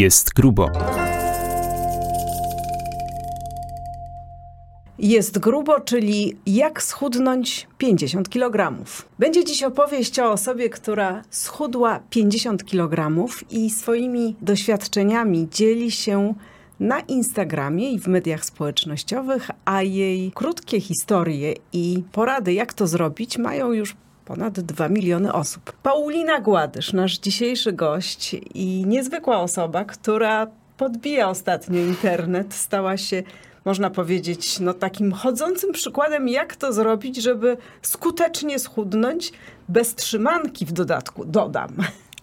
Jest grubo. Jest grubo, czyli jak schudnąć 50 kg. Będzie dziś opowieść o osobie, która schudła 50 kg i swoimi doświadczeniami dzieli się na Instagramie i w mediach społecznościowych, a jej krótkie historie i porady, jak to zrobić, mają już ponad 2 miliony osób. Paulina Gładysz, nasz dzisiejszy gość i niezwykła osoba, która podbija ostatnio internet, stała się można powiedzieć, no takim chodzącym przykładem, jak to zrobić, żeby skutecznie schudnąć, bez trzymanki w dodatku, dodam.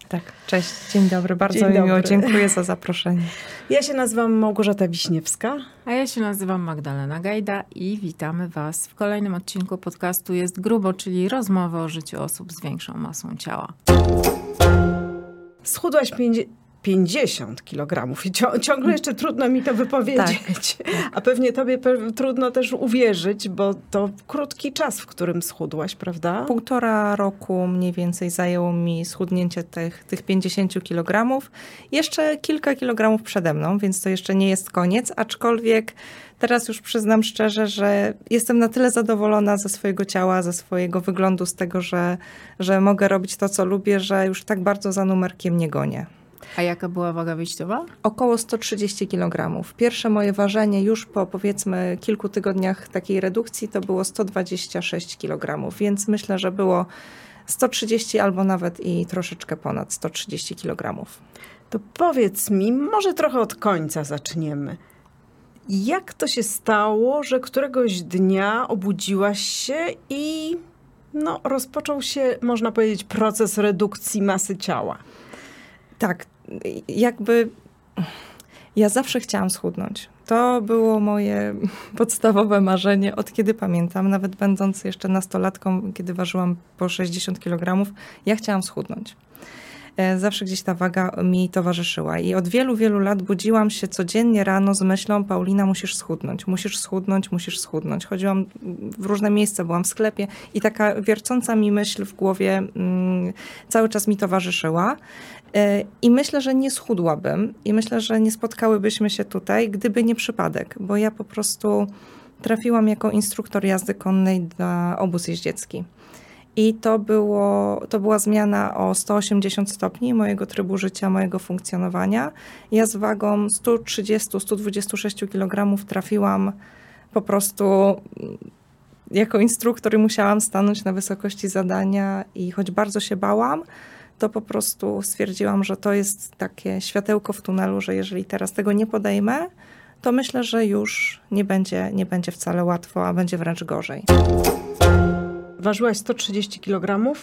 Tak, cześć, dzień dobry, bardzo Dzień mi miło, dobry. dziękuję za zaproszenie. Ja się nazywam Małgorzata Wiśniewska. A ja się nazywam Magdalena Gajda i witamy Was w kolejnym odcinku podcastu Jest Grubo, czyli rozmowy o życiu osób z większą masą ciała. Schudłaś pięć- 50 kg i ciągle jeszcze trudno mi to wypowiedzieć. A pewnie tobie pe- trudno też uwierzyć, bo to krótki czas, w którym schudłaś, prawda? Półtora roku mniej więcej zajęło mi schudnięcie tych, tych 50 kg. Jeszcze kilka kilogramów przede mną, więc to jeszcze nie jest koniec, aczkolwiek teraz już przyznam szczerze, że jestem na tyle zadowolona ze swojego ciała, ze swojego wyglądu, z tego, że, że mogę robić to, co lubię, że już tak bardzo za numerkiem nie gonię. A jaka była waga wyjściowa? Około 130 kg. Pierwsze moje ważenie już po powiedzmy kilku tygodniach takiej redukcji to było 126 kg, więc myślę, że było 130 albo nawet i troszeczkę ponad 130 kg. To powiedz mi, może trochę od końca zaczniemy. Jak to się stało, że któregoś dnia obudziłaś się i no, rozpoczął się, można powiedzieć, proces redukcji masy ciała? Tak, jakby ja zawsze chciałam schudnąć. To było moje podstawowe marzenie od kiedy pamiętam, nawet będąc jeszcze nastolatką, kiedy ważyłam po 60 kg, ja chciałam schudnąć. E, Zawsze gdzieś ta waga mi towarzyszyła i od wielu, wielu lat budziłam się codziennie rano z myślą, Paulina, musisz schudnąć, musisz schudnąć, musisz schudnąć. Chodziłam w różne miejsca, byłam w sklepie i taka wiercąca mi myśl w głowie mm, cały czas mi towarzyszyła. E, I myślę, że nie schudłabym i myślę, że nie spotkałybyśmy się tutaj, gdyby nie przypadek, bo ja po prostu trafiłam jako instruktor jazdy konnej na obóz jeździecki. I to, było, to była zmiana o 180 stopni mojego trybu życia, mojego funkcjonowania. Ja z wagą 130-126 kg trafiłam po prostu mm, jako instruktor i musiałam stanąć na wysokości zadania i choć bardzo się bałam, to po prostu stwierdziłam, że to jest takie światełko w tunelu, że jeżeli teraz tego nie podejmę, to myślę, że już nie będzie, nie będzie wcale łatwo, a będzie wręcz gorzej. Ważyłaś 130 kg,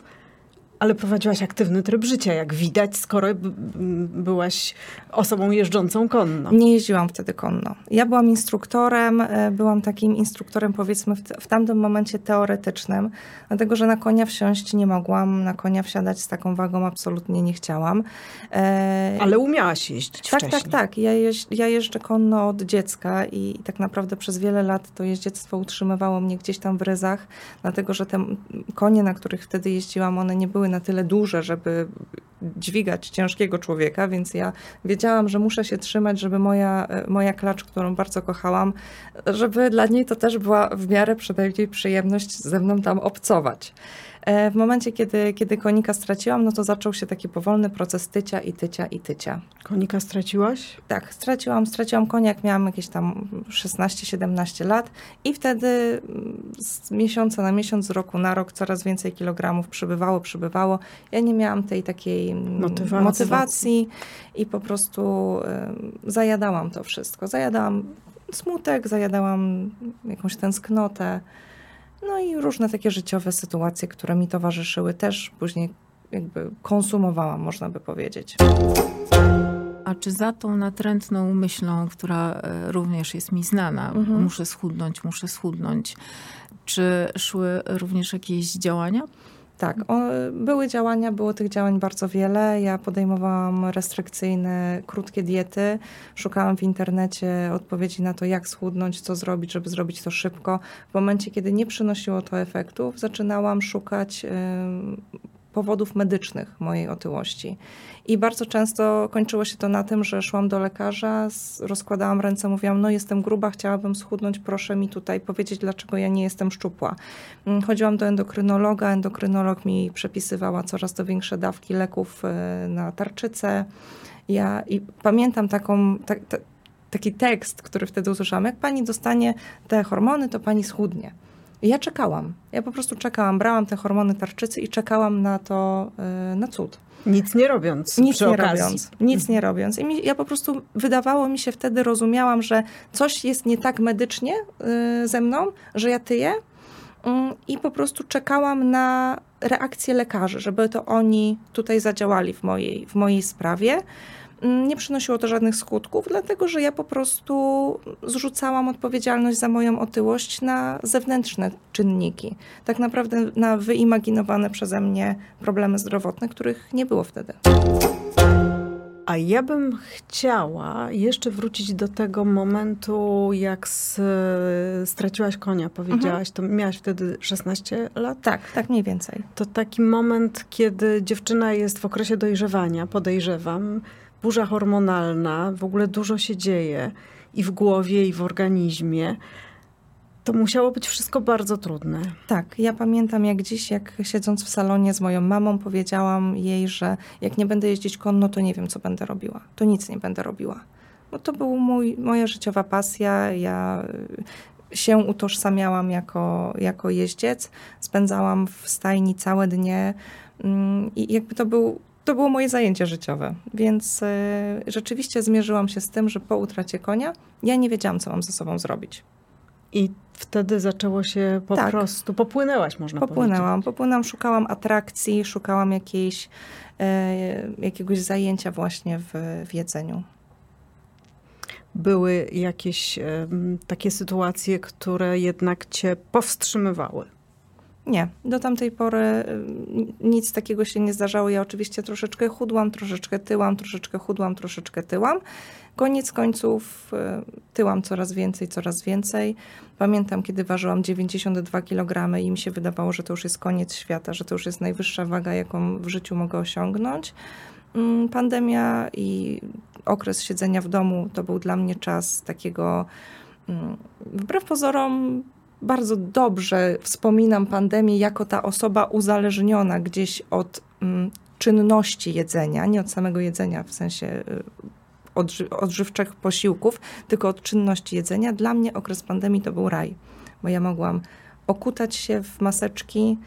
ale prowadziłaś aktywny tryb życia, jak widać, skoro byłaś osobą jeżdżącą konno. Nie jeździłam wtedy konno. Ja byłam instruktorem, e, byłam takim instruktorem powiedzmy w, w tamtym momencie teoretycznym, dlatego że na konia wsiąść nie mogłam, na konia wsiadać z taką wagą absolutnie nie chciałam. E, Ale umiałaś jeździć Tak, wcześniej. tak, tak. Ja, jeź, ja jeżdżę konno od dziecka i tak naprawdę przez wiele lat to jeździectwo utrzymywało mnie gdzieś tam w ryzach, dlatego że te konie, na których wtedy jeździłam, one nie były na tyle duże, żeby dźwigać ciężkiego człowieka, więc ja wiedziałam, że muszę się trzymać, żeby moja, e, moja klacz, którą bardzo kochałam, żeby dla niej to też była w miarę przynajmniej przyjemność ze mną tam obcować. E, W momencie, kiedy, kiedy konika straciłam, no to zaczął się taki powolny proces tycia i tycia i tycia. Konika straciłaś? Tak, straciłam, straciłam konia, jak miałam jakieś tam 16-17 lat i wtedy mm, z miesiąca na miesiąc, z roku na rok coraz więcej kilogramów przybywało, przybywało. Ja nie miałam tej takiej mm, Motywacji. motywacji i po prostu ym, zajadałam to wszystko. Zajadałam smutek, zajadałam jakąś tęsknotę, no i różne takie życiowe sytuacje, które mi towarzyszyły też później jakby konsumowałam, można by powiedzieć. A czy za tą natrętną myślą, która e, również jest mi znana, Mhm. muszę schudnąć, muszę schudnąć, czy szły również jakieś działania? Tak, o, były działania, było tych działań bardzo wiele. Ja podejmowałam restrykcyjne, krótkie diety. Szukałam w internecie odpowiedzi na to, jak schudnąć, co zrobić, żeby zrobić to szybko. W momencie, kiedy nie przynosiło to efektów, zaczynałam szukać ym, powodów medycznych mojej otyłości. I bardzo często kończyło się to na tym, że szłam do lekarza, rozkładałam ręce, mówiłam, no jestem gruba, chciałabym schudnąć, proszę mi tutaj powiedzieć, dlaczego ja nie jestem szczupła. Mm, chodziłam do endokrynologa, endokrynolog mi przepisywała coraz to większe dawki leków e, na tarczycę. Ja i pamiętam taką, ta, ta, taki tekst, który wtedy usłyszałam, jak pani dostanie te hormony, to pani schudnie. I ja czekałam. Ja po prostu czekałam. Brałam te hormony tarczycy i czekałam na to, yy, na cud. Nic nie robiąc. Nic nie okazji. robiąc. Nic nie robiąc. I mi, ja po prostu wydawało mi się wtedy, rozumiałam, że coś jest nie tak medycznie yy, ze mną, że ja tyję. Yy, I po prostu czekałam na reakcję lekarzy, żeby to oni tutaj zadziałali w mojej, w mojej sprawie. Nie przynosiło to żadnych skutków, dlatego że ja po prostu zrzucałam odpowiedzialność za moją otyłość na zewnętrzne czynniki. Tak naprawdę na wyimaginowane przeze mnie problemy zdrowotne, których nie było wtedy. A ja bym chciała jeszcze wrócić do tego momentu, jak z, straciłaś konia, powiedziałaś. Mhm. To miałaś wtedy 16 lat? Tak, tak mniej więcej. To taki moment, kiedy dziewczyna jest w okresie dojrzewania, podejrzewam burza hormonalna, w ogóle dużo się dzieje i w głowie, i w organizmie. To musiało być wszystko bardzo trudne. Tak, ja pamiętam jak dziś, jak siedząc w salonie z moją mamą, powiedziałam jej, że jak nie będę jeździć konno, to nie wiem, co będę robiła. To nic nie będę robiła. Bo to była moja życiowa pasja. Ja y, się utożsamiałam jako, jako jeździec. Spędzałam w stajni całe dnie mm, i jakby to był to było moje zajęcie życiowe, więc y, rzeczywiście zmierzyłam się z tym, że po utracie konia ja nie wiedziałam, co mam ze sobą zrobić. I wtedy zaczęło się po tak. prostu, popłynęłaś można Popłynęłam, powiedzieć. popłynęłam, szukałam atrakcji, szukałam jakiejś, e, jakiegoś zajęcia właśnie w, w jedzeniu. Były jakieś e, takie sytuacje, które jednak cię powstrzymywały? Nie, do tamtej pory y, nic takiego się nie zdarzało. Ja oczywiście troszeczkę chudłam, troszeczkę tyłam, troszeczkę chudłam, troszeczkę tyłam. Koniec końców y, tyłam coraz więcej, coraz więcej. Pamiętam, kiedy ważyłam 92 kg i mi się wydawało, że to już jest koniec świata, że to już jest najwyższa waga, jaką w życiu mogę osiągnąć. Mm, pandemia i okres siedzenia w domu to był dla mnie czas takiego, mm, wbrew pozorom, bardzo dobrze wspominam pandemię jako ta osoba uzależniona gdzieś od mm, czynności jedzenia, nie od samego jedzenia w sensie y, odży odżywczych posiłków, tylko od czynności jedzenia. Dla mnie okres pandemii to był raj, bo ja mogłam okutać się w maseczki,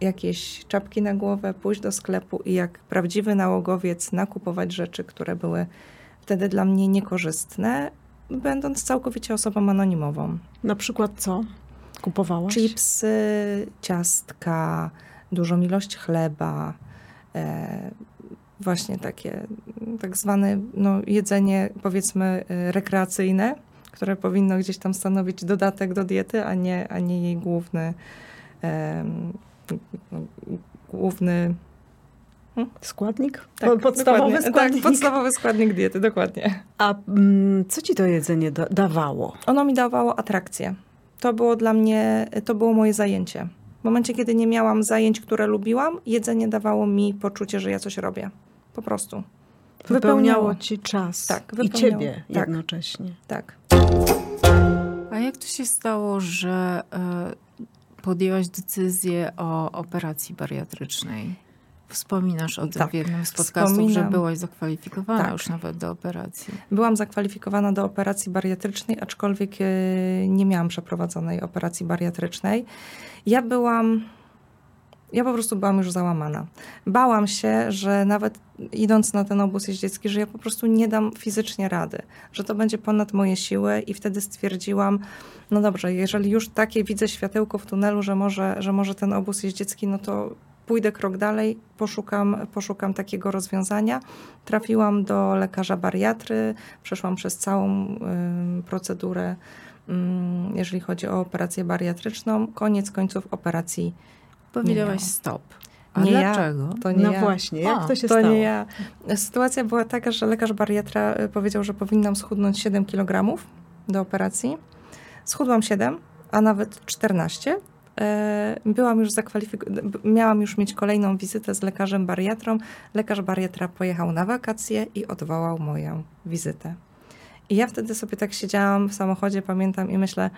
jakieś czapki na głowę, pójść do sklepu i jak prawdziwy nałogowiec nakupować rzeczy, które były wtedy dla mnie niekorzystne, będąc całkowicie osobą anonimową. Na przykład co? Kupowałaś? Chipsy, ciastka, dużą ilość chleba, e, właśnie takie tak zwane no, jedzenie powiedzmy e, rekreacyjne, które powinno gdzieś tam stanowić dodatek do diety, a nie, a nie jej główny e, główny hmm? Składnik? Tak, podstawowy tak, składnik? Tak, podstawowy składnik diety, dokładnie. A mm, co ci to jedzenie da dawało? Ono mi dawało atrakcję to było dla mnie, to było moje zajęcie. W momencie, kiedy nie miałam zajęć, które lubiłam, jedzenie dawało mi poczucie, że ja coś robię. Po prostu. Wypełniało ci czas. Tak, I ciebie tak. jednocześnie. Tak. A jak to się stało, że y, podjęłaś decyzję o operacji bariatrycznej? Wspominasz o tym tak. w jednym z podcastów, Wspominam. że byłaś zakwalifikowana tak. już nawet do operacji. Byłam zakwalifikowana do operacji bariatrycznej, aczkolwiek e, nie miałam przeprowadzonej operacji bariatrycznej. Ja byłam ja po prostu byłam już załamana. Bałam się, że nawet idąc na ten obóz jeździecki, że ja po prostu nie dam fizycznie rady, że to będzie ponad moje siły i wtedy stwierdziłam, no dobrze, jeżeli już takie widzę światełko w tunelu, że może, że może ten obóz jeździecki, no to pójdę krok dalej, poszukam, poszukam takiego rozwiązania. Trafiłam do lekarza bariatry, przeszłam przez całą y, procedurę, y, jeżeli chodzi o operację bariatryczną. Koniec końców operacji. Powiedziałaś stop. A nie dlaczego? Ja, to nie no ja. właśnie, jak A, to się to stało? Nie ja. Sytuacja była taka, że lekarz bariatra y, powiedział, że powinnam schudnąć 7 kg do operacji. Schudłam 7, a nawet 14 e, byłam już zakwalifikowana, miałam już mieć kolejną wizytę z lekarzem bariatrą. Lekarz bariatra pojechał na wakacje i odwołał moją wizytę. I ja wtedy sobie tak siedziałam w samochodzie, pamiętam, i myślę,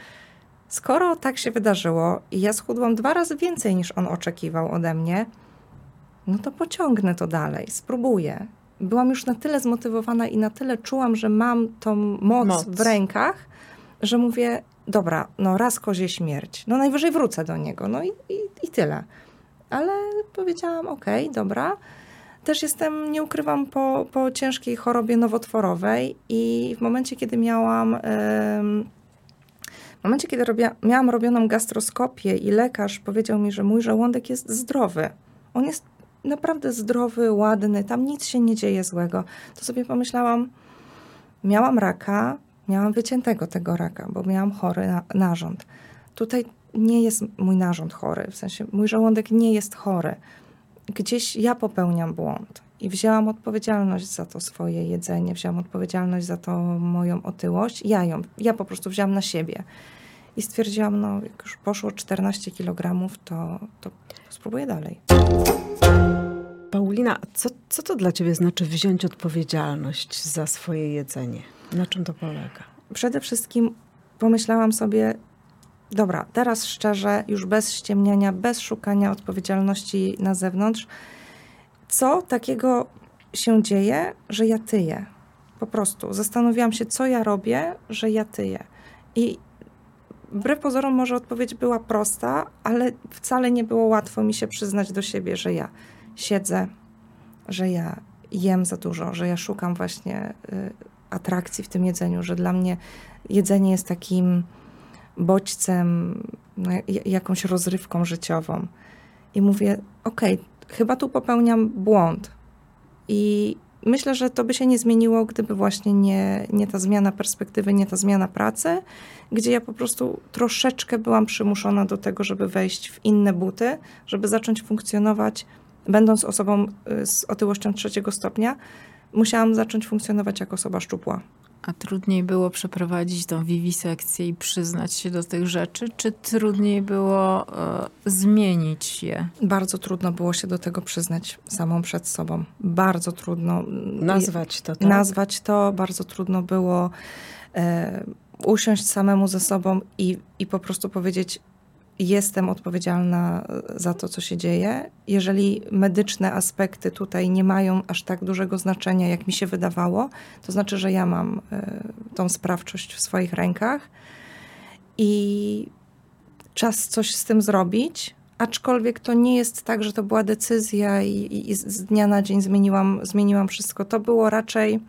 skoro tak się wydarzyło i ja schudłam dwa razy więcej niż on oczekiwał ode mnie, no to pociągnę to dalej, spróbuję. Byłam już na tyle zmotywowana i na tyle czułam, że mam tą moc, moc. w rękach, że mówię, dobra, no raz kozie śmierć, no najwyżej wrócę do niego, no i, i, i tyle. Ale powiedziałam, okej, okay, dobra. Też jestem, nie ukrywam, po, po ciężkiej chorobie nowotworowej i w momencie, kiedy miałam... w momencie, kiedy robia, miałam robioną gastroskopię i lekarz powiedział mi, że mój żołądek jest zdrowy. On jest naprawdę zdrowy, ładny, tam nic się nie dzieje złego. To sobie pomyślałam, miałam raka, miałam wyciętego tego raka, bo miałam chory na, narząd. Tutaj nie jest mój narząd chory, w sensie mój żołądek nie jest chory. Gdzieś ja popełniam błąd i wzięłam odpowiedzialność za to swoje jedzenie, wzięłam odpowiedzialność za to moją otyłość. Ja ją, ja po prostu wzięłam na siebie. I stwierdziłam, no jak już poszło 14 kg, to, to spróbuję dalej. Paulina, co, co to dla ciebie znaczy wziąć odpowiedzialność za swoje jedzenie? Na czym to polega? Przede wszystkim pomyślałam sobie, dobra, teraz szczerze, już bez ściemniania, bez szukania odpowiedzialności na zewnątrz, co takiego się dzieje, że ja tyję? Po prostu zastanowiłam się, co ja robię, że ja tyję. I wbrew pozorom może odpowiedź była prosta, ale wcale nie było łatwo mi się przyznać do siebie, że ja siedzę, że ja jem za dużo, że ja szukam właśnie y, atrakcji w tym jedzeniu, że dla mnie jedzenie jest takim bodźcem, no, jakąś rozrywką życiową. I mówię, okej, okay, chyba tu popełniam błąd. I myślę, że to by się nie zmieniło, gdyby właśnie nie, nie ta zmiana perspektywy, nie ta zmiana pracy, gdzie ja po prostu troszeczkę byłam przymuszona do tego, żeby wejść w inne buty, żeby zacząć funkcjonować będąc osobą y, z otyłością trzeciego stopnia, musiałam zacząć funkcjonować jako osoba szczupła. A trudniej było przeprowadzić tą wiwisekcję i przyznać się do tych rzeczy, czy trudniej było e, zmienić je? Bardzo trudno było się do tego przyznać samą przed sobą. Bardzo trudno. Nazwać to. Tak? Nazwać to. Bardzo trudno było e, usiąść samemu ze sobą i, i po prostu powiedzieć, jestem odpowiedzialna za to, co się dzieje. Jeżeli medyczne aspekty tutaj nie mają aż tak dużego znaczenia, jak mi się wydawało, to znaczy, że ja mam e, tą sprawczość w swoich rękach i czas coś z tym zrobić. Aczkolwiek to nie jest tak, że to była decyzja i, i z dnia na dzień zmieniłam, zmieniłam wszystko. To było raczej.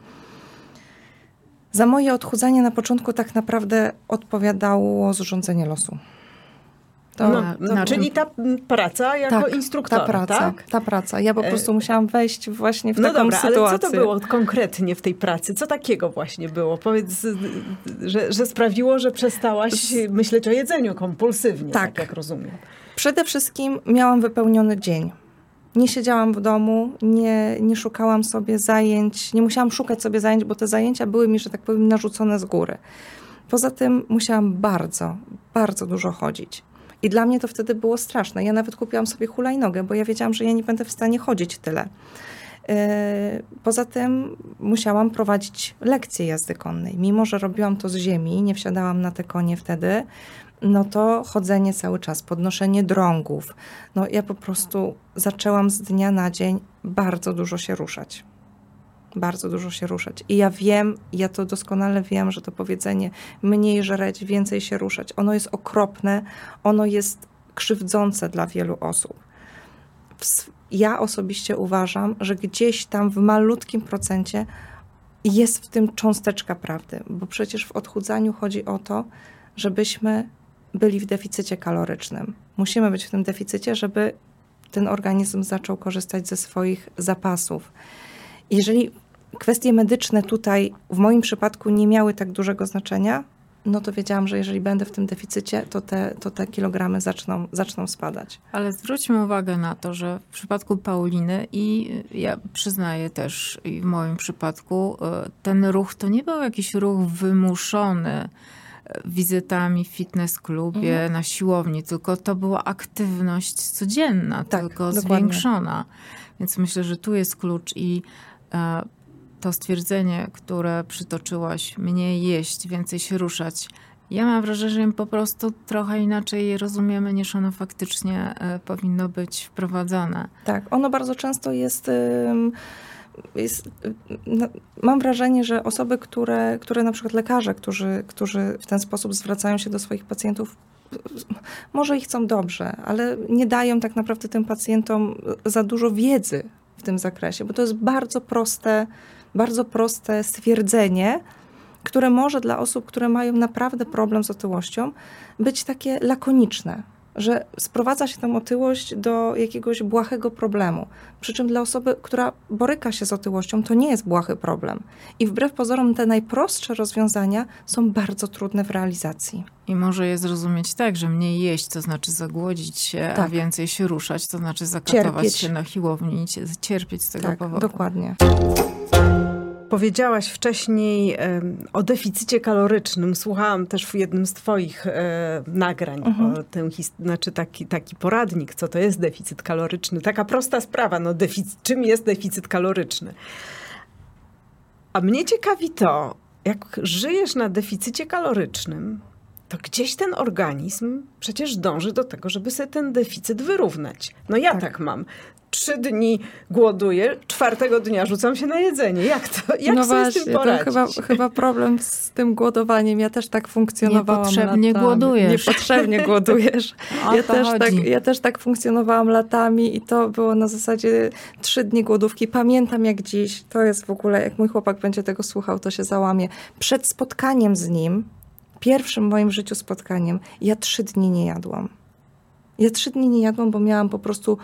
Za moje odchudzanie na początku tak naprawdę odpowiadało zrządzenie losu. To, no, to, czyli ta praca jako tak, instruktora, ta praca, tak? Ta praca. Ja po e, prostu musiałam wejść właśnie w no taką dobra, sytuację. ale co to było konkretnie w tej pracy? Co takiego właśnie było? Powiedz, że, że sprawiło, że przestałaś myśleć o jedzeniu kompulsywnie, tak, tak jak rozumiem. Przede wszystkim miałam wypełniony dzień. Nie siedziałam w domu, nie, nie szukałam sobie zajęć, nie musiałam szukać sobie zajęć, bo te zajęcia były mi, że tak powiem, narzucone z góry. Poza tym musiałam bardzo, bardzo dużo chodzić. I dla mnie to wtedy było straszne. Ja nawet kupiłam sobie hulajnogę, bo ja wiedziałam, że ja nie będę w stanie chodzić tyle. E, poza tym musiałam prowadzić lekcje jazdy konnej. Mimo, że robiłam to z ziemi, nie wsiadałam na te konie wtedy, no to chodzenie cały czas, podnoszenie drągów. No ja po prostu zaczęłam z dnia na dzień bardzo dużo się ruszać bardzo dużo się ruszać. I ja wiem, ja to doskonale wiem, że to powiedzenie mniej żreć, więcej się ruszać, ono jest okropne, ono jest krzywdzące dla wielu osób. Ja osobiście uważam, że gdzieś tam w malutkim procencie jest w tym cząsteczka prawdy, bo przecież w odchudzaniu chodzi o to, żebyśmy byli w deficycie kalorycznym. Musimy być w tym deficycie, żeby ten organizm zaczął korzystać ze swoich zapasów. Jeżeli kwestie medyczne tutaj w moim przypadku nie miały tak dużego znaczenia, no to wiedziałam, że jeżeli będę w tym deficycie, to te, to te kilogramy zaczną, zaczną spadać. Ale zwróćmy uwagę na to, że w przypadku Pauliny i ja przyznaję też i w moim przypadku, e, ten ruch to nie był jakiś ruch wymuszony wizytami w fitness klubie, mhm. na siłowni, tylko to była aktywność codzienna, tak, tylko dokładnie. zwiększona. Więc myślę, że tu jest klucz i to stwierdzenie, które przytoczyłaś, mniej jeść, więcej się ruszać. Ja mam wrażenie, że po prostu trochę inaczej je rozumiemy, niż ono faktycznie e, powinno być wprowadzane. Tak, ono bardzo często jest. jest no, mam wrażenie, że osoby, które, które na przykład lekarze, którzy, którzy w ten sposób zwracają się do swoich pacjentów, może ich chcą dobrze, ale nie dają tak naprawdę tym pacjentom za dużo wiedzy w tym zakresie, bo to jest bardzo proste, bardzo proste stwierdzenie, które może dla osób, które mają naprawdę problem z otyłością, być takie lakoniczne, że sprowadza się tam otyłość do jakiegoś błahego problemu. Przy czym dla osoby, która boryka się z otyłością, to nie jest błahy problem. I wbrew pozorom te najprostsze rozwiązania są bardzo trudne w realizacji. I może je zrozumieć tak, że mniej jeść to znaczy zagłodzić się, tak. a więcej się ruszać to znaczy zakatować cierpieć. się na siłowni i cierpieć z tego tak, powodu. dokładnie. Powiedziałaś wcześniej o deficycie kalorycznym. Słuchałam też w jednym z Twoich e, nagrań mhm. o ten, znaczy taki, taki poradnik, co to jest deficyt kaloryczny. Taka prosta sprawa, no deficyt, czym jest deficyt kaloryczny? A mnie ciekawi to, jak żyjesz na deficycie kalorycznym, to gdzieś ten organizm przecież dąży do tego, żeby sobie ten deficyt wyrównać. No ja tak, tak mam trzy dni głoduję, czwartego dnia rzucam się na jedzenie. Jak to? Jak no sobie właśnie, z tym poradzić? To chyba, chyba problem z tym głodowaniem. Ja też tak funkcjonowałam Niepotrzebnie latami. głodujesz. Niepotrzebnie głodujesz. ja, też tak, ja też tak funkcjonowałam latami i to było na zasadzie trzy dni głodówki. Pamiętam jak dziś, to jest w ogóle, jak mój chłopak będzie tego słuchał, to się załamie. Przed spotkaniem z nim, pierwszym moim życiu spotkaniem, ja trzy dni nie jadłam. Ja trzy dni nie jadłam, bo miałam po prostu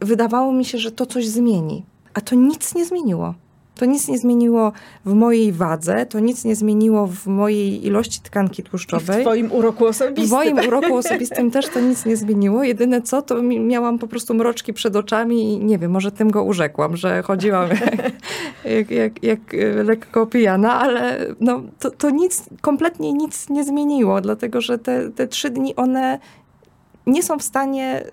wydawało mi się, że to coś zmieni. A to nic nie zmieniło. To nic nie zmieniło w mojej wadze, to nic nie zmieniło w mojej ilości tkanki tłuszczowej. I w twoim uroku osobistym. W moim uroku osobistym też to nic nie zmieniło. Jedyne co, to miałam po prostu mroczki przed oczami i nie wiem, może tym go urzekłam, że chodziłam jak, jak, jak, jak y, lekko pijana, ale no, to, to nic, kompletnie nic nie zmieniło, dlatego że te, te trzy dni one nie są w stanie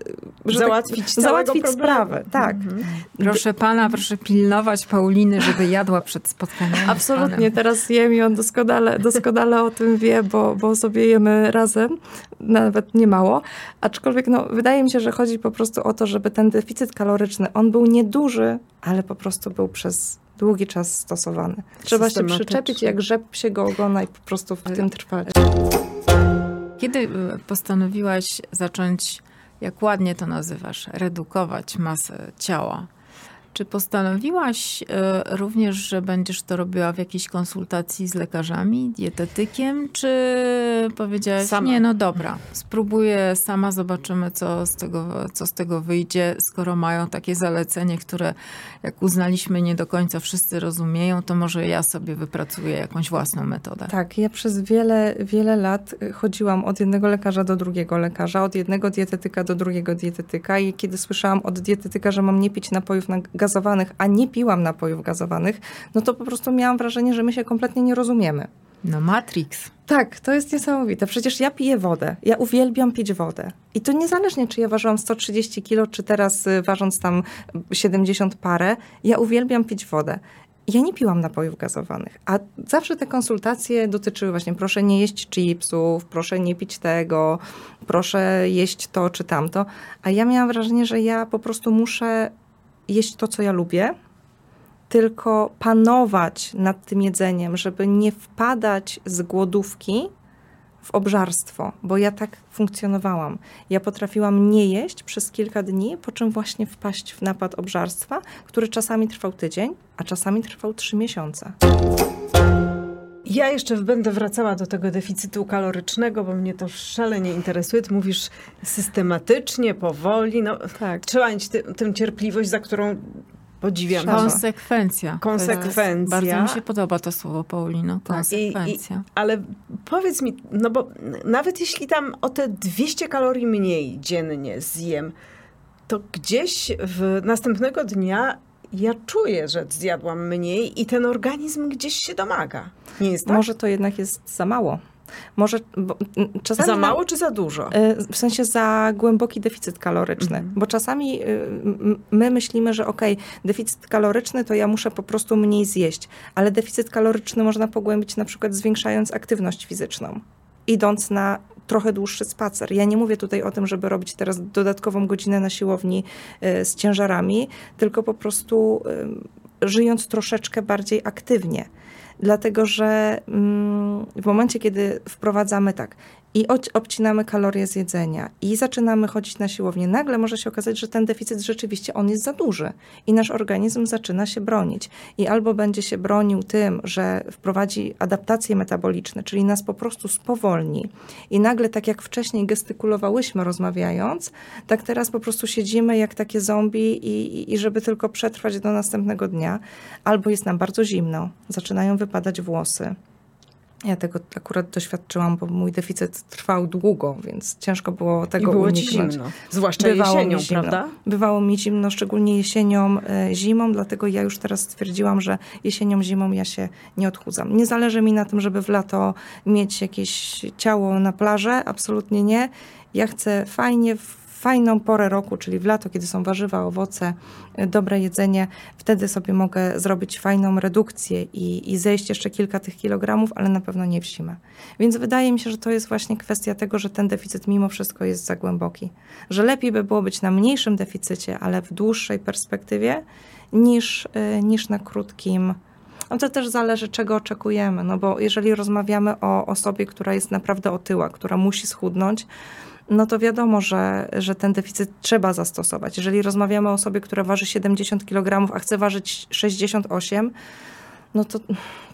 załatwić, tak, załatwić sprawę. Tak. Mhm. Proszę pana, proszę pilnować Pauliny, żeby jadła przed spotkaniem. Absolutnie, teraz jem i on doskonale, doskonale o tym wie, bo, bo sobie jemy razem, nawet nie mało. Aczkolwiek no, wydaje mi się, że chodzi po prostu o to, żeby ten deficyt kaloryczny, on był nieduży, ale po prostu był przez długi czas stosowany. Trzeba się przyczepić jak rzep się go ogona i po prostu w tym trwać. Kiedy y, postanowiłaś zacząć, jak ładnie to nazywasz, redukować masę ciała? Czy postanowiłaś e, również, że będziesz to robiła w jakiejś konsultacji z lekarzami, dietetykiem, czy powiedziałaś, sama. nie, no dobra, spróbuję sama, zobaczymy, co z, tego, co z tego wyjdzie, skoro mają takie zalecenie, które jak uznaliśmy nie do końca wszyscy rozumieją, to może ja sobie wypracuję jakąś własną metodę. Tak, ja przez wiele, wiele lat chodziłam od jednego lekarza do drugiego lekarza, od jednego dietetyka do drugiego dietetyka i kiedy słyszałam od dietetyka, że mam nie pić napojów na gazowanych, a nie piłam napojów gazowanych, no to po prostu miałam wrażenie, że my się kompletnie nie rozumiemy. No Matrix. Tak, to jest niesamowite. Przecież ja piję wodę. Ja uwielbiam pić wodę. I to niezależnie, czy ja ważyłam 130 kilo, czy teraz y, ważąc tam 70 parę, ja uwielbiam pić wodę. Ja nie piłam napojów gazowanych, a zawsze te konsultacje dotyczyły właśnie proszę nie jeść chipsów, proszę nie pić tego, proszę jeść to czy tamto. A ja miałam wrażenie, że ja po prostu muszę jeść to, co ja lubię, tylko panować nad tym jedzeniem, żeby nie wpadać z głodówki w obżarstwo, bo ja tak funkcjonowałam. Ja potrafiłam nie jeść przez kilka dni, po czym właśnie wpaść w napad obżarstwa, który czasami trwał tydzień, a czasami trwał trzy miesiące. Ja jeszcze będę wracała do tego deficytu kalorycznego, bo mnie to szalenie interesuje. Ty mówisz systematycznie, powoli. No, tak. Trzeba mieć ty, tę cierpliwość, za którą podziwiam. Konsekwencja. Konsekwencja. Bardzo mi się podoba to słowo, Paulino. Konsekwencja. I, i, ale powiedz mi, no bo nawet jeśli tam o te 200 kalorii mniej dziennie zjem, to gdzieś w następnego dnia ja czuję, że zjadłam mniej i ten organizm gdzieś się domaga. Nie jest tak? Może to jednak jest za mało. Może czasami za mało czy za dużo? W sensie za głęboki deficyt kaloryczny, mhm. bo czasami my myślimy, że ok, deficyt kaloryczny to ja muszę po prostu mniej zjeść, ale deficyt kaloryczny można pogłębić na przykład zwiększając aktywność fizyczną idąc na trochę dłuższy spacer. Ja nie mówię tutaj o tym, żeby robić teraz dodatkową godzinę na siłowni y, z ciężarami, tylko po prostu y, żyjąc troszeczkę bardziej aktywnie. Dlatego, że mm, w momencie, kiedy wprowadzamy tak, i obcinamy kalorie z jedzenia. I zaczynamy chodzić na siłownię, nagle może się okazać, że ten deficyt rzeczywiście on jest za duży. I nasz organizm zaczyna się bronić. I albo będzie się bronił tym, że wprowadzi adaptacje metaboliczne, czyli nas po prostu spowolni. I nagle tak jak wcześniej gestykulowałyśmy rozmawiając, tak teraz po prostu siedzimy jak takie zombie i, i żeby tylko przetrwać do następnego dnia, albo jest nam bardzo zimno, zaczynają wypadać włosy ja tego akurat doświadczyłam, bo mój deficyt trwał długo, więc ciężko było tego I było uniknąć. Ci zimno. Zwłaszcza Bywało jesienią, zimno. prawda? Bywało mi zimno, szczególnie jesienią, e, zimą, dlatego ja już teraz stwierdziłam, że jesienią, zimą ja się nie odchudzam. Nie zależy mi na tym, żeby w lato mieć jakieś ciało na plaży, absolutnie nie. Ja chcę fajnie, fajną porę roku, czyli w lato, kiedy są warzywa, owoce, y, dobre jedzenie, wtedy sobie mogę zrobić fajną redukcję i, i zejść jeszcze kilka tych kilogramów, ale na pewno nie w zimę. Więc wydaje mi się, że to jest właśnie kwestia tego, że ten deficyt mimo wszystko jest za głęboki. Że lepiej by było być na mniejszym deficycie, ale w dłuższej perspektywie, niż, y, niż na krótkim. No to też zależy, czego oczekujemy, no bo jeżeli rozmawiamy o osobie, która jest naprawdę otyła, która musi schudnąć, no to wiadomo, że, że ten deficyt trzeba zastosować. Jeżeli rozmawiamy o osobie, która waży 70 kg, a chce ważyć 68, no to,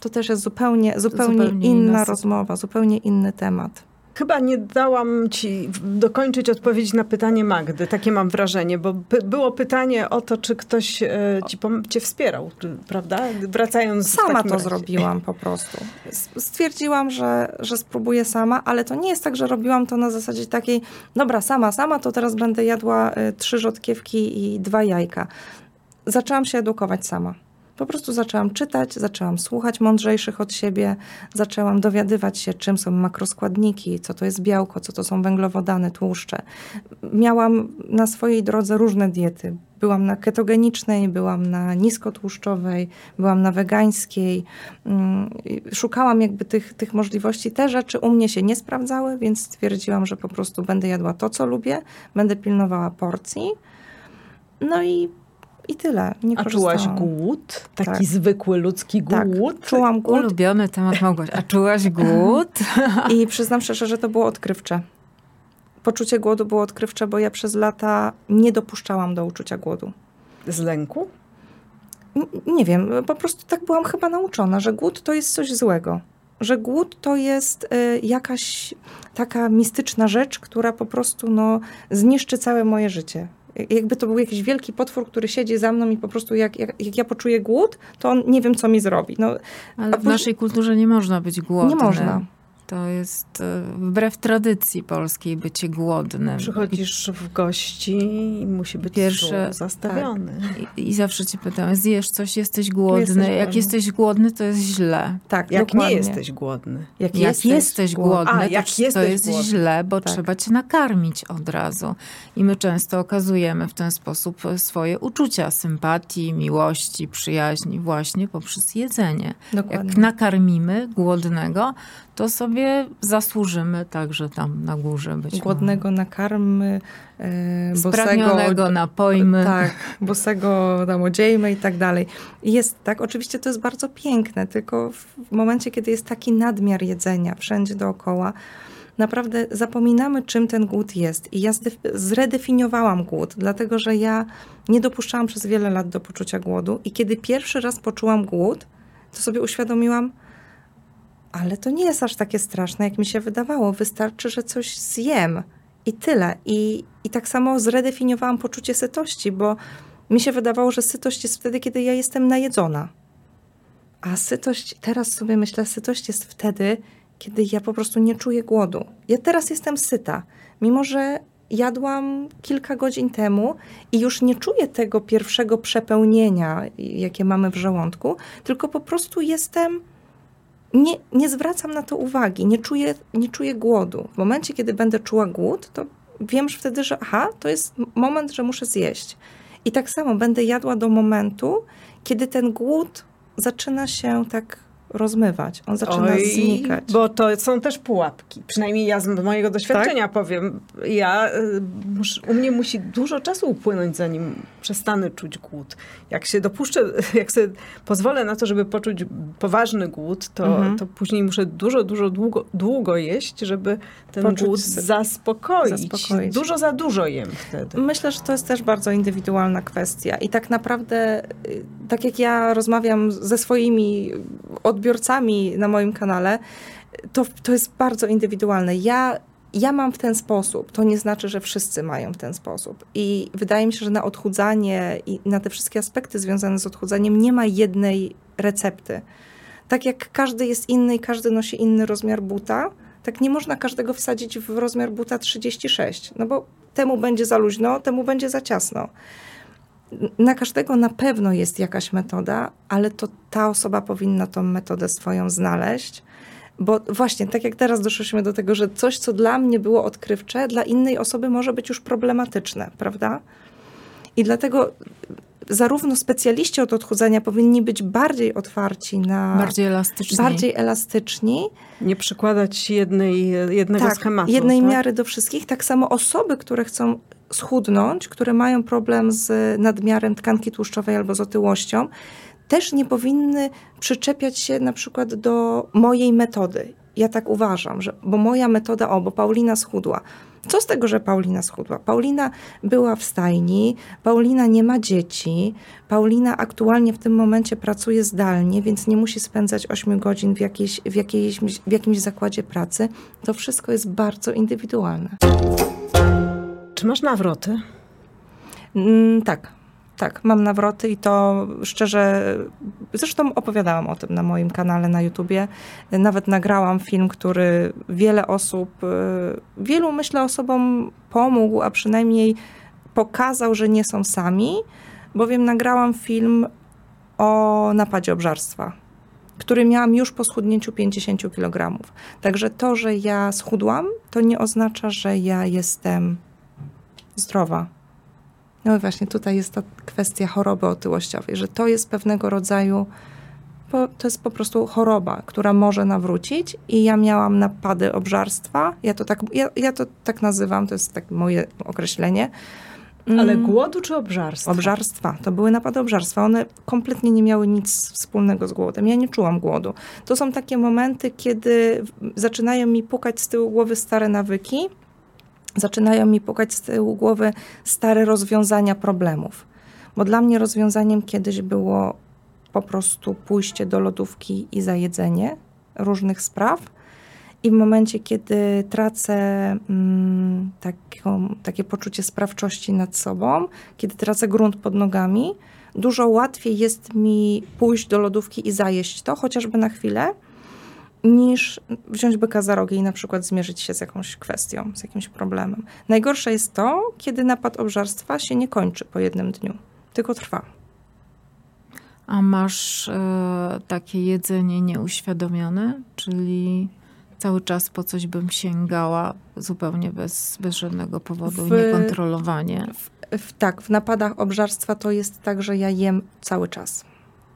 to też jest zupełnie, zupełnie, zupełnie inna rozmowa, zupełnie inny temat. Chyba nie dałam ci dokończyć odpowiedzi na pytanie Magdy. Takie mam wrażenie, bo było pytanie o to, czy ktoś e, ci, cię wspierał, prawda? Wracając Sama to razie. zrobiłam po prostu. Stwierdziłam, że, że spróbuję sama, ale to nie jest tak, że robiłam to na zasadzie takiej, dobra, sama, sama, to teraz będę jadła e, trzy rzodkiewki i dwa jajka. Zaczęłam się edukować sama. Po prostu zaczęłam czytać, zaczęłam słuchać mądrzejszych od siebie, zaczęłam dowiadywać się, czym są makroskładniki, co to jest białko, co to są węglowodany, tłuszcze. Miałam na swojej drodze różne diety. Byłam na ketogenicznej, byłam na niskotłuszczowej, byłam na wegańskiej. Mm, szukałam jakby tych, tych możliwości. Te rzeczy u mnie się nie sprawdzały, więc stwierdziłam, że po prostu będę jadła to, co lubię, będę pilnowała porcji. No i i tyle. Nie A czułaś głód? Taki tak. zwykły ludzki tak. głód? Tak, czułam głód. Ulubiony temat Małgosia. A czułaś głód? I przyznam szczerze, że to było odkrywcze. Poczucie głodu było odkrywcze, bo ja przez lata nie dopuszczałam do uczucia głodu. Z lęku? nie wiem, po prostu tak byłam chyba nauczona, że głód to jest coś złego. Że głód to jest y, jakaś taka mistyczna rzecz, która po prostu no, zniszczy całe moje życie jakby to był jakiś wielki potwór, który siedzi za mną i po prostu jak, jak, jak ja poczuję głód, to on nie wiem, co mi zrobi. No, Ale w naszej kulturze nie można być głodnym. Nie można. To jest e, wbrew tradycji polskiej bycie głodnym. Przychodzisz w gości i musi być Pierwsze, zastawiony. Tak. I, I, zawsze cię pytam, zjesz coś, jesteś głodny. Jesteś jak głodny. jesteś głodny, to jest źle. Tak, jak dokładnie. nie jesteś głodny. Jak, jak jesteś, jesteś głodny, A, to, jak to jesteś jest głodny. źle, bo tak. trzeba cię nakarmić od razu. I my często okazujemy w ten sposób swoje uczucia sympatii, miłości, przyjaźni właśnie poprzez jedzenie. Dokładnie. Jak nakarmimy głodnego, to sobie zasłużymy także tam na górze być Głodnego może. nakarmy, e, Spragnionego napojmy. Tak, bosego tam odziejmy i tak dalej. Jest tak, oczywiście to jest bardzo piękne, tylko w momencie, kiedy jest taki nadmiar jedzenia wszędzie dookoła, naprawdę zapominamy, czym ten głód jest. I ja zredefiniowałam głód, dlatego że ja nie dopuszczałam przez wiele lat do poczucia głodu i kiedy pierwszy raz poczułam głód, to sobie uświadomiłam, ale to nie jest aż takie straszne, jak mi się wydawało. Wystarczy, że coś zjem i tyle. I, i tak samo zredefiniowałam poczucie sytości, bo mi się wydawało, że sytość jest wtedy, kiedy ja jestem najedzona. A sytość, teraz sobie myślę, sytość jest wtedy, kiedy ja po prostu nie czuję głodu. Ja teraz jestem syta, mimo że jadłam kilka godzin temu i już nie czuję tego pierwszego przepełnienia, jakie mamy w żołądku, tylko po prostu jestem nie, nie zwracam na to uwagi, nie czuję, nie czuję głodu. W momencie, kiedy będę czuła głód, to wiem już wtedy, że aha, to jest moment, że muszę zjeść. I tak samo będę jadła do momentu, kiedy ten głód zaczyna się tak rozmywać, on zaczyna Oj, znikać. Bo to są też pułapki. Przynajmniej ja z mojego doświadczenia tak? powiem. Ja, y, u mnie musi dużo czasu upłynąć, zanim przestanę czuć głód. Jak się dopuszczę, jak sobie pozwolę na to, żeby poczuć poważny głód, to, mhm. to później muszę dużo, dużo długo, długo jeść, żeby ten Poczuć głód zaspokoić. zaspokoić. Dużo za dużo jem wtedy. Myślę, że to jest też bardzo indywidualna kwestia. I tak naprawdę, y, tak jak ja rozmawiam ze swoimi odbiorcami na moim kanale, to, to jest bardzo indywidualne. Ja ja mam w ten sposób, to nie znaczy, że wszyscy mają w ten sposób. I wydaje mi się, że na odchudzanie i na te wszystkie aspekty związane z odchudzaniem nie ma jednej recepty. Tak jak każdy jest inny i każdy nosi inny rozmiar buta, tak nie można każdego wsadzić w rozmiar buta 36, no bo temu będzie za luźno, temu będzie za ciasno. Na każdego na pewno jest jakaś metoda, ale to ta osoba powinna tą metodę swoją znaleźć bo właśnie, tak jak teraz doszliśmy do tego, że coś, co dla mnie było odkrywcze, dla innej osoby może być już problematyczne, prawda? I dlatego zarówno specjaliści od odchudzania powinni być bardziej otwarci na. Bardziej elastyczni. Bardziej elastyczni. Nie przykładać jednej, jednego tak, schematu. Jednej tak? miary do wszystkich. Tak samo osoby, które chcą schudnąć, które mają problem z nadmiarem tkanki tłuszczowej albo z otyłością, też nie powinny przyczepiać się na przykład do mojej metody. Ja tak uważam, że, bo moja metoda, o, bo Paulina schudła. Co z tego, że Paulina schudła? Paulina była w stajni, Paulina nie ma dzieci, Paulina aktualnie w tym momencie pracuje zdalnie, więc nie musi spędzać 8 godzin w, jakiejś, w, jakiejś, w jakimś zakładzie pracy. To wszystko jest bardzo indywidualne. Czy masz nawroty? Mm, tak, tak, mam nawroty i to szczerze, zresztą opowiadałam o tym na moim kanale na YouTubie. Nawet nagrałam film, który wiele osób, y, wielu myślę osobom pomógł, a przynajmniej pokazał, że nie są sami, bowiem nagrałam film o napadzie obżarstwa, który miałam już po schudnięciu 50 kg. Także to, że ja schudłam, to nie oznacza, że ja jestem zdrowa no i właśnie tutaj jest ta kwestia choroby otyłościowej, że to jest pewnego rodzaju, to jest po prostu choroba, która może nawrócić i ja miałam napady obżarstwa, ja to tak, ja, ja to tak nazywam, to jest tak moje określenie. Ale mm. głodu czy obżarstwa? Obżarstwa. To były napady obżarstwa. One kompletnie nie miały nic wspólnego z głodem. Ja nie czułam głodu. To są takie momenty, kiedy zaczynają mi pukać z tyłu głowy stare nawyki, zaczynają mi pukać z tyłu głowy stare rozwiązania problemów. Bo dla mnie rozwiązaniem kiedyś było po prostu pójście do lodówki i zajedzenie różnych spraw. I w momencie, kiedy tracę mm, taką, takie poczucie sprawczości nad sobą, kiedy tracę grunt pod nogami, dużo łatwiej jest mi pójść do lodówki i zajeść to, chociażby na chwilę, niż wziąć byka za rogi i na przykład zmierzyć się z jakąś kwestią, z jakimś problemem. Najgorsze jest to, kiedy napad obżarstwa się nie kończy po jednym dniu, tylko trwa. A masz e, takie jedzenie nieuświadomione, czyli cały czas po coś bym sięgała zupełnie bez, bez żadnego powodu, w, niekontrolowanie? W, w, tak, w napadach obżarstwa to jest tak, że ja jem cały czas.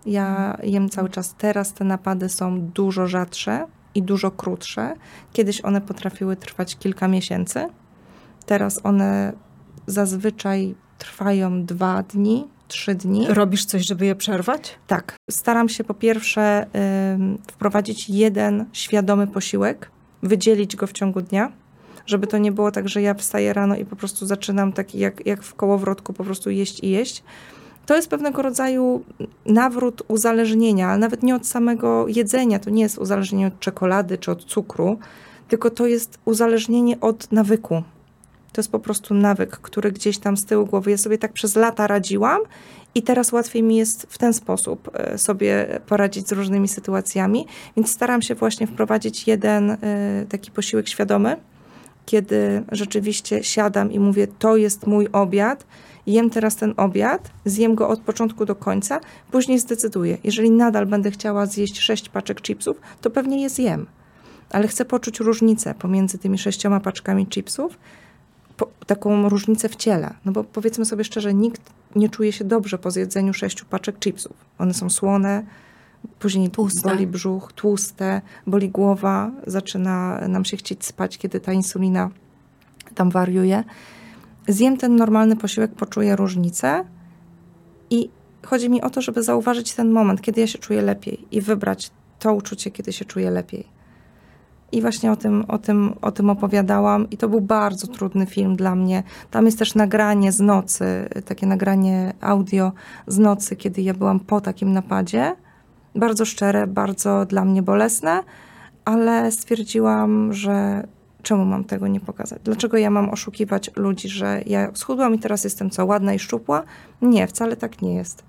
Ja jem cały czas. Teraz te napady są dużo rzadsze i dużo krótsze. Kiedyś one potrafiły trwać kilka miesięcy. Teraz one zazwyczaj trwają dwa dni, trzy dni. Robisz coś, żeby je przerwać? Tak. Staram się po pierwsze wprowadzić jeden świadomy posiłek, wydzielić go w ciągu dnia, żeby to nie było tak, że ja wstaję rano i po prostu zaczynam tak jak, jak w kołowrotku po prostu jeść i jeść to jest pewnego rodzaju nawrót uzależnienia, ale nawet nie od samego jedzenia. To nie jest uzależnienie od czekolady czy od cukru, tylko to jest uzależnienie od nawyku. To jest po prostu nawyk, który gdzieś tam z tyłu głowy ja sobie tak przez lata radziłam i teraz łatwiej mi jest w ten sposób e, sobie poradzić z różnymi sytuacjami. Więc staram się właśnie wprowadzić jeden e, taki posiłek świadomy kiedy rzeczywiście siadam i mówię, to jest mój obiad, jem teraz ten obiad, zjem go od początku do końca, później zdecyduję. Jeżeli nadal będę chciała zjeść sześć paczek chipsów, to pewnie je zjem. Ale chcę poczuć różnicę pomiędzy tymi sześcioma paczkami chipsów, po, taką różnicę w ciele. No bo powiedzmy sobie szczerze, nikt nie czuje się dobrze po zjedzeniu sześciu paczek chipsów. One są słone, później tłuste. boli brzuch, tłuste, boli głowa, zaczyna nam się chcieć spać, kiedy ta insulina tam wariuje. Zjem ten normalny posiłek, poczuję różnicę i chodzi mi o to, żeby zauważyć ten moment, kiedy ja się czuję lepiej i wybrać to uczucie, kiedy się czuję lepiej. I właśnie o tym, o, tym, o tym opowiadałam, i to był bardzo trudny film dla mnie. Tam jest też nagranie z nocy, takie nagranie audio z nocy, kiedy ja byłam po takim napadzie. Bardzo szczere, bardzo dla mnie bolesne, ale stwierdziłam, że czemu mam tego nie pokazać? Dlaczego ja mam oszukiwać ludzi, że ja schudłam i teraz jestem co, ładna i szczupła? Nie, wcale tak nie jest.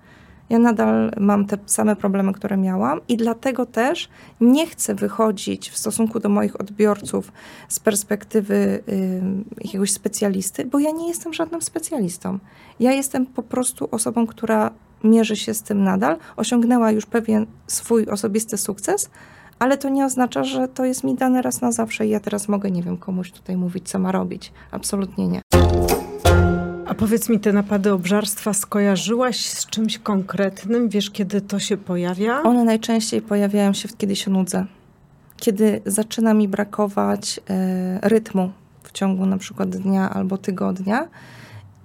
Ja nadal mam te same problemy, które miałam, i dlatego też nie chcę wychodzić w stosunku do moich odbiorców z perspektywy y, jakiegoś specjalisty, bo ja nie jestem żadnym specjalistą. Ja jestem po prostu osobą, która mierzy się z tym nadal, osiągnęła już pewien swój osobisty sukces, ale to nie oznacza, że to jest mi dane raz na zawsze i ja teraz mogę, nie wiem, komuś tutaj mówić, co ma robić. Absolutnie nie. A powiedz mi, te napady obżarstwa skojarzyłaś z czymś konkretnym? Wiesz, kiedy to się pojawia? One najczęściej pojawiają się, kiedy się nudzę. Kiedy zaczyna mi brakować e, rytmu w ciągu na przykład dnia albo tygodnia.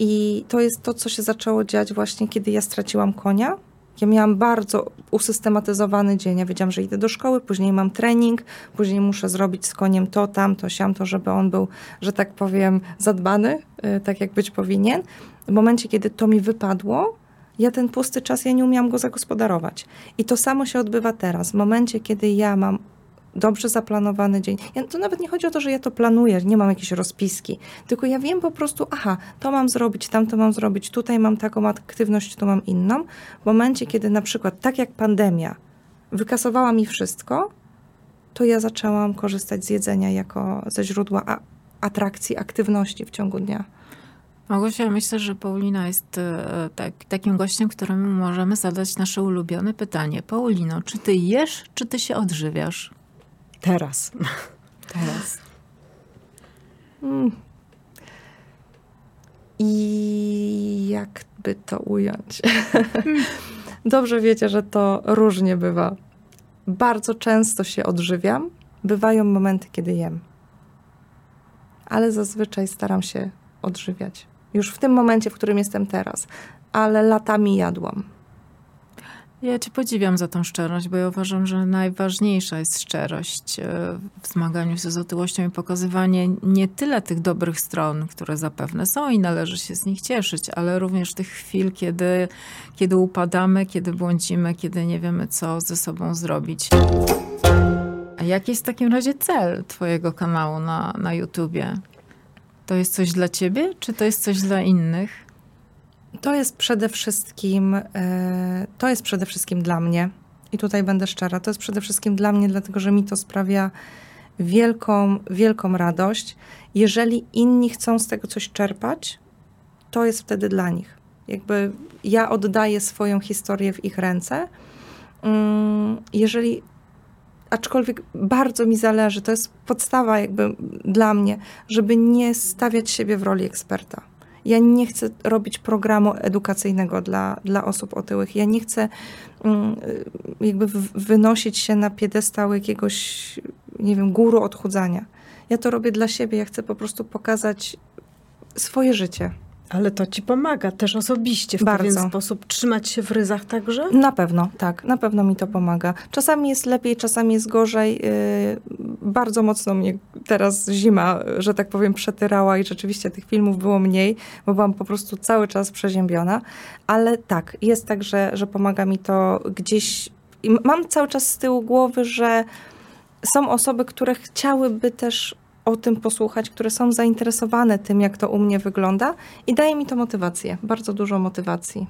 I to jest to, co się zaczęło dziać właśnie, kiedy ja straciłam konia ja miałam bardzo usystematyzowany dzień. Ja wiedziałam, że idę do szkoły, później mam trening, później muszę zrobić z koniem to, tamto, siamto, żeby on był, że tak powiem, zadbany, y, tak jak być powinien. W momencie, kiedy to mi wypadło, ja ten pusty czas, ja nie umiałam go zagospodarować. I to samo się odbywa teraz. W momencie, kiedy ja mam dobrze zaplanowany dzień. Ja, to nawet nie chodzi o to, że ja to planuję, nie mam jakiejś rozpiski, tylko ja wiem po prostu, aha, to mam zrobić, tam to mam zrobić, tutaj mam taką aktywność, tu mam inną. W momencie, kiedy na przykład, tak jak pandemia, wykasowała mi wszystko, to ja zaczęłam korzystać z jedzenia jako ze źródła atrakcji, aktywności w ciągu dnia. Małgosia, myślę, że Paulina jest e, tak, takim gościem, któremu możemy zadać nasze ulubione pytanie. Paulino, czy ty jesz, czy ty się odżywiasz? Teraz. Teraz. Hmm. I jakby to ująć? Dobrze wiecie, że to różnie bywa. Bardzo często się odżywiam. Bywają momenty, kiedy jem. Ale zazwyczaj staram się odżywiać. Już w tym momencie, w którym jestem teraz. Ale latami jadłam. Ja cię podziwiam za tą szczerość, bo ja uważam, że najważniejsza jest szczerość e, w zmaganiu się z otyłością i pokazywanie nie tyle tych dobrych stron, które zapewne są i należy się z nich cieszyć, ale również tych chwil, kiedy, kiedy upadamy, kiedy błądzimy, kiedy nie wiemy, co ze sobą zrobić. A jaki jest w takim razie cel twojego kanału na, na YouTubie? To jest coś dla ciebie, czy to jest coś dla innych? To jest przede wszystkim, e, to jest przede wszystkim dla mnie. I tutaj będę szczera. To jest przede wszystkim dla mnie, dlatego że mi to sprawia wielką, wielką radość. Jeżeli inni chcą z tego coś czerpać, to jest wtedy dla nich. Jakby ja oddaję swoją historię w ich ręce. Mm, jeżeli aczkolwiek bardzo mi zależy, to jest podstawa jakby dla mnie, żeby nie stawiać siebie w roli eksperta. Ja nie chcę robić programu edukacyjnego dla, dla osób otyłych. Ja nie chcę um, jakby wynosić się na piedestał jakiegoś, nie wiem, guru odchudzania. Ja to robię dla siebie. Ja chcę po prostu pokazać swoje życie. Ale to ci pomaga też osobiście w Bardzo. pewien sposób trzymać się w ryzach także? Na pewno, tak. Na pewno mi to pomaga. Czasami jest lepiej, czasami jest gorzej. Yy, bardzo mocno mnie teraz zima, że tak powiem, przetyrała i rzeczywiście tych filmów było mniej, bo byłam po prostu cały czas przeziębiona. Ale tak, jest tak, że, że pomaga mi to gdzieś... Mam cały czas z tyłu głowy, że są osoby, które chciałyby też o tym posłuchać, które są zainteresowane tym, jak to u mnie wygląda i daje mi to motywację, bardzo dużo motywacji.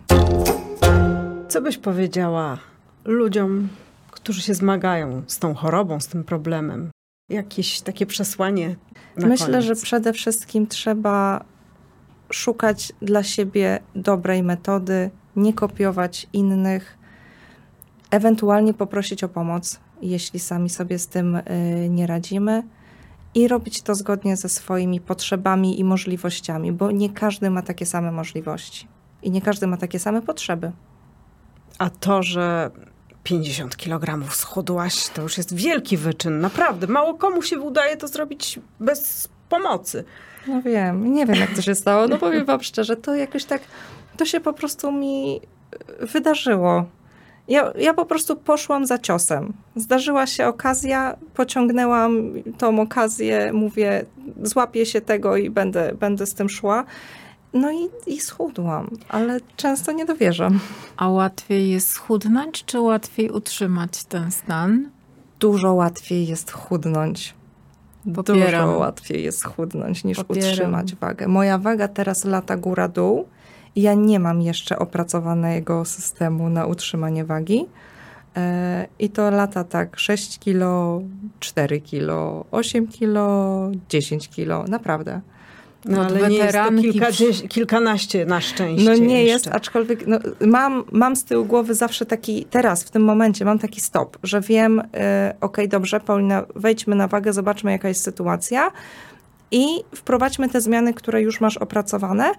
Co byś powiedziała ludziom, którzy się zmagają z tą chorobą, z tym problemem? Jakieś takie przesłanie? Myślę, koniec? że przede wszystkim trzeba szukać dla siebie dobrej metody, nie kopiować innych, ewentualnie poprosić o pomoc, jeśli sami sobie z tym y, nie radzimy. I robić to zgodnie ze swoimi potrzebami i możliwościami, bo nie każdy ma takie same możliwości i nie każdy ma takie same potrzeby. A to, że 50 kg schudłaś, to już jest wielki wyczyn. Naprawdę. Mało komu się udaje to zrobić bez pomocy. No wiem, nie wiem jak to się stało. No powiem wam szczerze, to jakoś tak, to się po prostu mi wydarzyło. Ja, ja po prostu poszłam za ciosem. Zdarzyła się okazja, pociągnęłam tą okazję, mówię, złapię się tego i będę, będę z tym szła. No i, i schudłam, ale często nie dowierzam. A łatwiej jest schudnąć, czy łatwiej utrzymać ten stan? Dużo łatwiej jest chudnąć. Popieram. Dużo łatwiej jest chudnąć niż Popieram. utrzymać wagę. Moja waga teraz lata góra-dół ja nie mam jeszcze opracowanego systemu na utrzymanie wagi. E, I to lata tak 6 kilo, 4 kilo, 8 kilo, 10 kilo, naprawdę. No, ale nie jest to kilka, kilkanaście na szczęście. No nie jeszcze. jest, aczkolwiek no, mam, mam z tyłu głowy zawsze taki, teraz, w tym momencie mam taki stop, że wiem, yy, okej, okay, dobrze, Paulina, wejdźmy na wagę, zobaczmy jaka jest sytuacja i wprowadźmy te zmiany, które już masz opracowane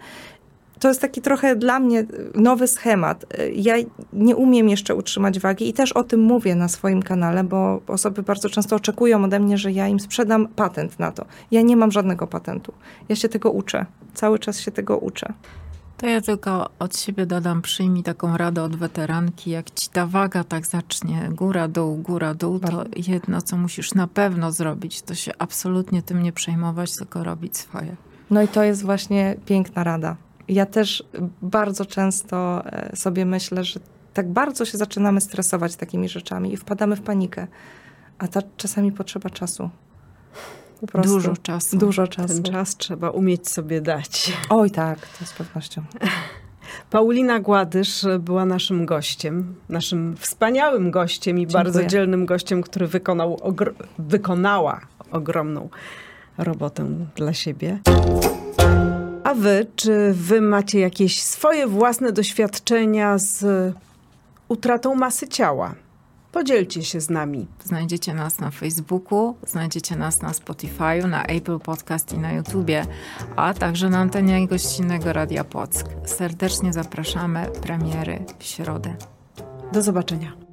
to jest taki trochę dla mnie nowy schemat. Ja nie umiem jeszcze utrzymać wagi i też o tym mówię na swoim kanale, bo osoby bardzo często oczekują ode mnie, że ja im sprzedam patent na to. Ja nie mam żadnego patentu. Ja się tego uczę. Cały czas się tego uczę. To ja tylko od siebie dodam, przyjmij taką radę od weteranki. Jak ci ta waga tak zacznie góra, dół, góra, dół, to jedno, co musisz na pewno zrobić, to się absolutnie tym nie przejmować, tylko robić swoje. No i to jest właśnie piękna rada ja też bardzo często e, sobie myślę, że tak bardzo się zaczynamy stresować takimi rzeczami i wpadamy w panikę, a ta czasami potrzeba czasu. Dużo czasu. Dużo czasu. Ten czas trzeba umieć sobie dać. Oj tak, to z pewnością. Paulina Gładysz była naszym gościem, naszym wspaniałym gościem i Dziękuję. bardzo dzielnym gościem, który wykonał ogr wykonała ogromną robotę dla siebie. A wy, czy wy macie jakieś swoje własne doświadczenia z utratą masy ciała? Podzielcie się z nami. Znajdziecie nas na Facebooku, znajdziecie nas na Spotify, na Apple Podcast i na YouTubie, a także na antenie gościnnego Radia Płock. Serdecznie zapraszamy premiery w środę. Do zobaczenia.